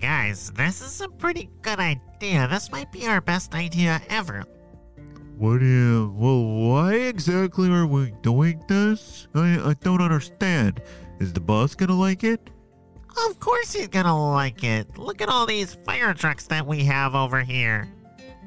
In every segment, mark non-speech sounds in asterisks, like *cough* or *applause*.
Guys, this is a pretty good idea. This might be our best idea ever. What is, well, why exactly are we doing this? I, I don't understand. Is the boss gonna like it? Of course he's gonna like it. Look at all these fire trucks that we have over here.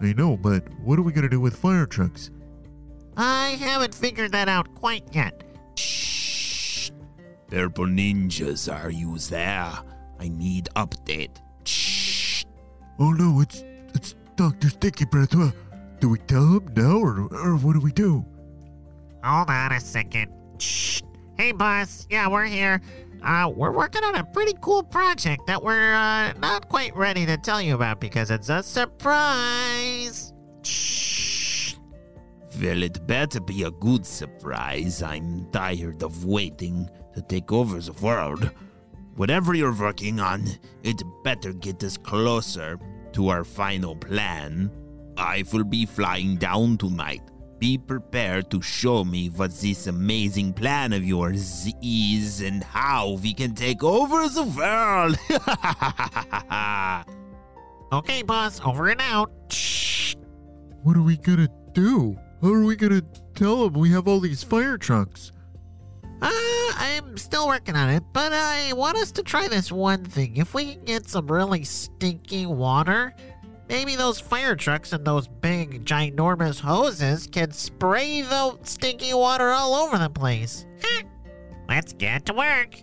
I know, but what are we gonna do with fire trucks? I haven't figured that out quite yet. Shh. Purple ninjas, are you there? I need update. Shh. Oh no, it's it's Doctor Stinky Breath. Uh, do we tell him now, or or what do we do? Hold on a second. Shh. Hey boss, yeah, we're here. Uh, we're working on a pretty cool project that we're uh, not quite ready to tell you about because it's a surprise. Shh. Well, it better be a good surprise. I'm tired of waiting to take over the world. Whatever you're working on, it better get us closer to our final plan. I will be flying down tonight. Be prepared to show me what this amazing plan of yours is and how we can take over the world. *laughs* Okay, boss, over and out. Shh. What are we gonna do? How are we gonna tell him we have all these fire trucks? I'm still working on it, but I want us to try this one thing. If we can get some really stinky water, maybe those fire trucks and those big, ginormous hoses can spray the stinky water all over the place. Eh, let's get to work.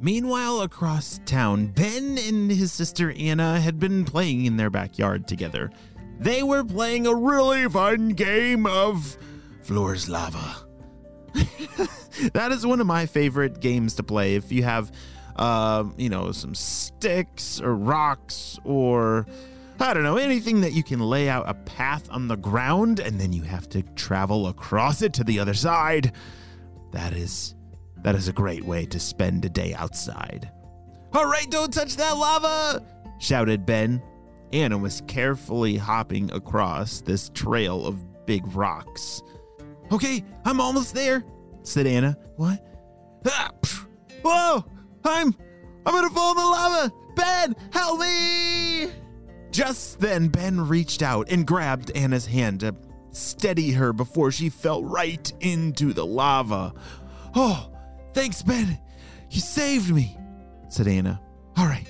Meanwhile, across town, Ben and his sister Anna had been playing in their backyard together. They were playing a really fun game of Floor's Lava. *laughs* that is one of my favorite games to play. If you have, uh, you know, some sticks or rocks or I don't know, anything that you can lay out a path on the ground and then you have to travel across it to the other side. That is that is a great way to spend a day outside. All right, don't touch that lava, shouted Ben. Anna was carefully hopping across this trail of big rocks. Okay, I'm almost there, said Anna. What? Ah, whoa! I'm I'm gonna fall in the lava! Ben, help me! Just then, Ben reached out and grabbed Anna's hand to steady her before she fell right into the lava. Oh, thanks, Ben. You saved me, said Anna. All right,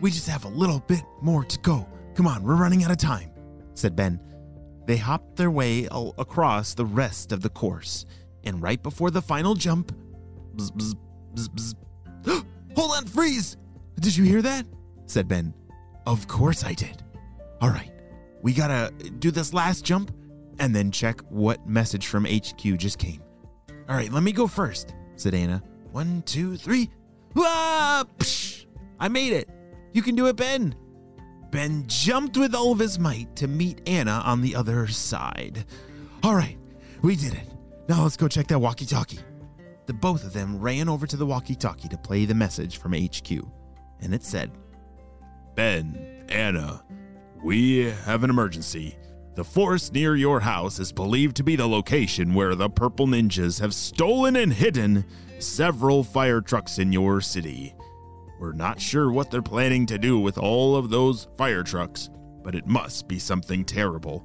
we just have a little bit more to go. Come on, we're running out of time, said Ben. They hopped their way across the rest of the course, and right before the final jump, bzz, bzz, bzz, bzz. *gasps* hold on, freeze! Did you hear that? said Ben. Of course I did. All right, we gotta do this last jump and then check what message from HQ just came. All right, let me go first, said Anna. One, two, three. Ah! Psh! I made it. You can do it, Ben. Ben jumped with all of his might to meet Anna on the other side. All right, we did it. Now let's go check that walkie talkie. The both of them ran over to the walkie talkie to play the message from HQ, and it said, Ben, Anna, we have an emergency. The forest near your house is believed to be the location where the purple ninjas have stolen and hidden several fire trucks in your city. We're not sure what they're planning to do with all of those fire trucks, but it must be something terrible.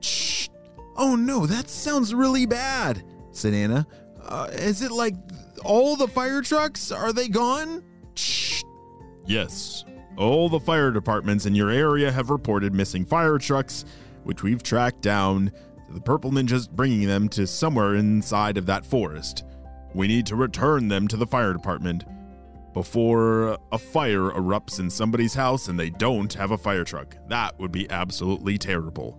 Shh. Oh no, that sounds really bad, said Anna. Uh, is it like all the fire trucks? Are they gone? Shh. Yes, all the fire departments in your area have reported missing fire trucks, which we've tracked down. to the purple ninjas bringing them to somewhere inside of that forest. We need to return them to the fire department before a fire erupts in somebody's house and they don't have a fire truck. That would be absolutely terrible.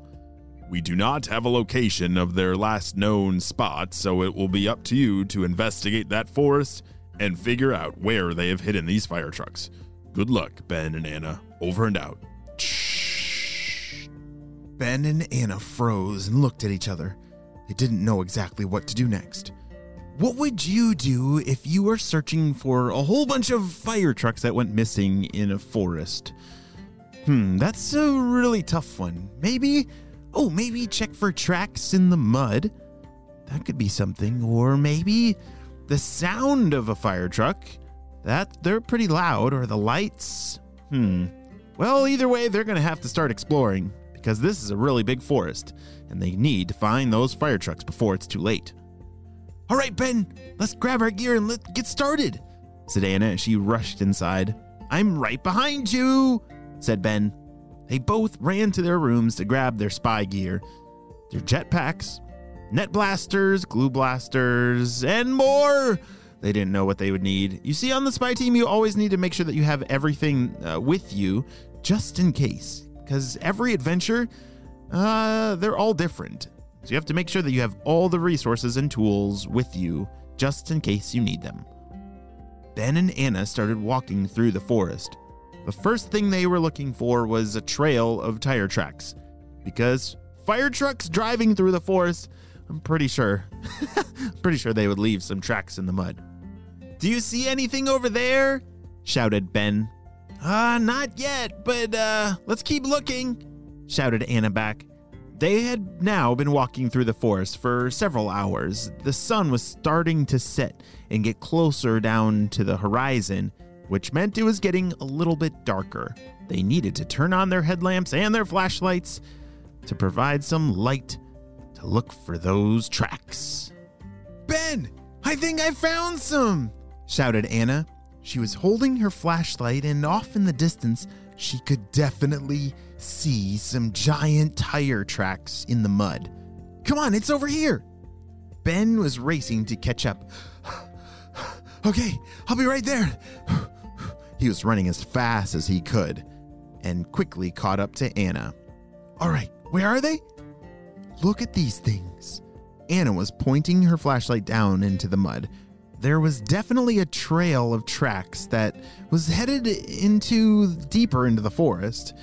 We do not have a location of their last known spot, so it will be up to you to investigate that forest and figure out where they have hidden these fire trucks. Good luck, Ben and Anna. Over and out. Ben and Anna froze and looked at each other. They didn't know exactly what to do next. What would you do if you were searching for a whole bunch of fire trucks that went missing in a forest? Hmm, that's a really tough one. Maybe, oh, maybe check for tracks in the mud. That could be something. Or maybe the sound of a fire truck. That they're pretty loud, or the lights. Hmm. Well, either way, they're to have to start exploring because this is a really big forest and they need to find those fire trucks before it's too late. All right, Ben, let's grab our gear and let's get started, said Anna as she rushed inside. I'm right behind you, said Ben. They both ran to their rooms to grab their spy gear, their jetpacks, net blasters, glue blasters, and more. They didn't know what they would need. You see, on the spy team, you always need to make sure that you have everything uh, with you just in case, because every adventure, uh, they're all different. So you have to make sure that you have all the resources and tools with you just in case you need them. Ben and Anna started walking through the forest. The first thing they were looking for was a trail of tire tracks because fire trucks driving through the forest, I'm pretty sure, *laughs* pretty sure they would leave some tracks in the mud. Do you see anything over there? shouted Ben. Ah, uh, not yet, but uh, let's keep looking, shouted Anna back. They had now been walking through the forest for several hours. The sun was starting to set and get closer down to the horizon, which meant it was getting a little bit darker. They needed to turn on their headlamps and their flashlights to provide some light to look for those tracks. Ben, I think I found some, shouted Anna. She was holding her flashlight, and off in the distance, she could definitely see some giant tire tracks in the mud. Come on, it's over here. Ben was racing to catch up. *sighs* okay, I'll be right there. He was running as fast as he could and quickly caught up to Anna. All right, where are they? Look at these things. Anna was pointing her flashlight down into the mud. There was definitely a trail of tracks that was headed into deeper into the forest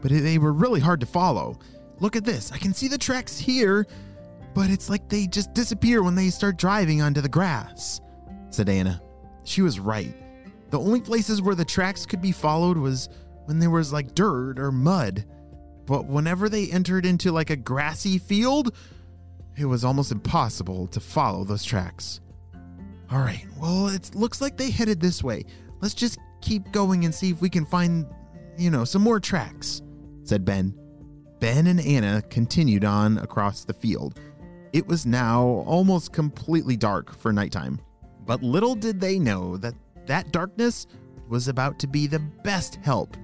but they were really hard to follow. Look at this. I can see the tracks here, but it's like they just disappear when they start driving onto the grass, said Anna. She was right. The only places where the tracks could be followed was when there was like dirt or mud. But whenever they entered into like a grassy field, it was almost impossible to follow those tracks. All right, well, it looks like they headed this way. Let's just keep going and see if we can find, you know, some more tracks said Ben. Ben and Anna continued on across the field. It was now almost completely dark for nighttime, but little did they know that that darkness was about to be the best help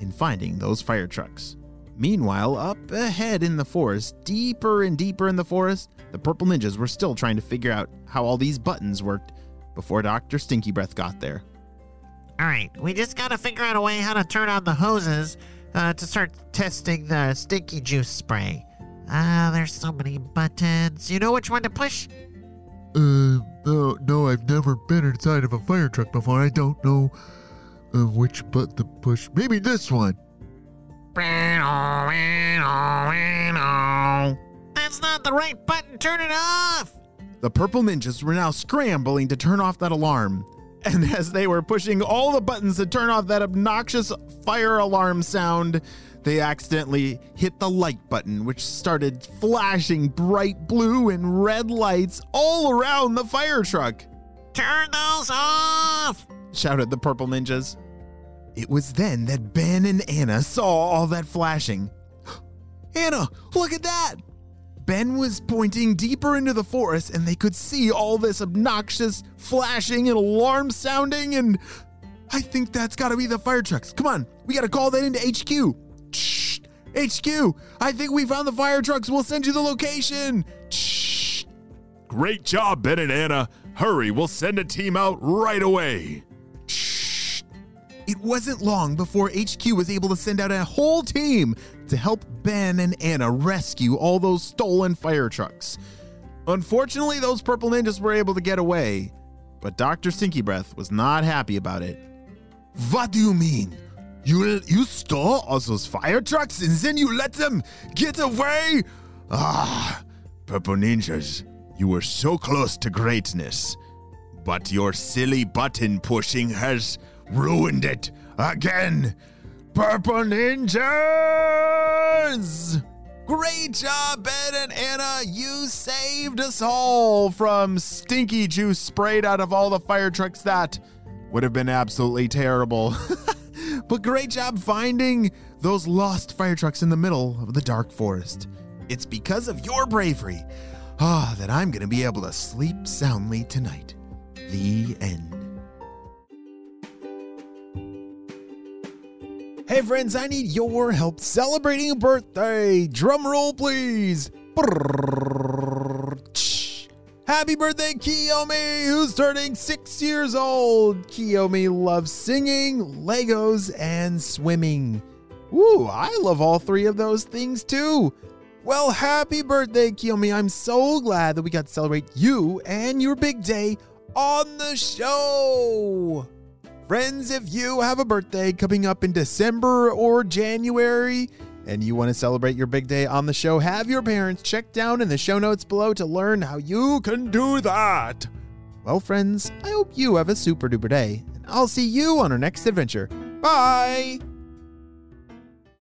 in finding those fire trucks. Meanwhile, up ahead in the forest, deeper and deeper in the forest, the purple ninjas were still trying to figure out how all these buttons worked before Dr. Stinky Breath got there. All right, we just gotta figure out a way how to turn on the hoses uh, to start testing the stinky juice spray. Ah, uh, there's so many buttons. You know which one to push? Uh, no, no, I've never been inside of a fire truck before. I don't know uh, which button to push. Maybe this one. That's not the right button. Turn it off. The purple ninjas were now scrambling to turn off that alarm. *laughs* And as they were pushing all the buttons to turn off that obnoxious fire alarm sound, they accidentally hit the light button, which started flashing bright blue and red lights all around the fire truck. Turn those off! shouted the purple ninjas. It was then that Ben and Anna saw all that flashing. *gasps* Anna, look at that! Ben was pointing deeper into the forest and they could see all this obnoxious flashing and alarm sounding and I think that's got to be the fire trucks. Come on, we got to call that into HQ. Shh. HQ, I think we found the fire trucks. We'll send you the location. Shh. Great job, Ben and Anna. Hurry, we'll send a team out right away. Shh. It wasn't long before HQ was able to send out a whole team to help Ben and Anna rescue all those stolen fire trucks. Unfortunately, those purple ninjas were able to get away, but Dr. Stinky Breath was not happy about it. What do you mean? You you stole all those fire trucks and then you let them get away? Ah, purple ninjas, you were so close to greatness, but your silly button pushing has ruined it again. Purple ninjas! Great job, Ben and Anna. You saved us all from stinky juice sprayed out of all the fire trucks. That would have been absolutely terrible. *laughs* but great job finding those lost fire trucks in the middle of the dark forest. It's because of your bravery ah, that I'm going to be able to sleep soundly tonight. The end. Hey friends, I need your help celebrating a birthday. Drum roll, please. Happy birthday, Kiyomi, who's turning six years old. Kiyomi loves singing, Legos, and swimming. Ooh, I love all three of those things too. Well, happy birthday, Kiyomi. I'm so glad that we got to celebrate you and your big day on the show. Friends, if you have a birthday coming up in December or January and you want to celebrate your big day on the show, have your parents check down in the show notes below to learn how you can do that. Well, friends, I hope you have a super duper day, and I'll see you on our next adventure. Bye!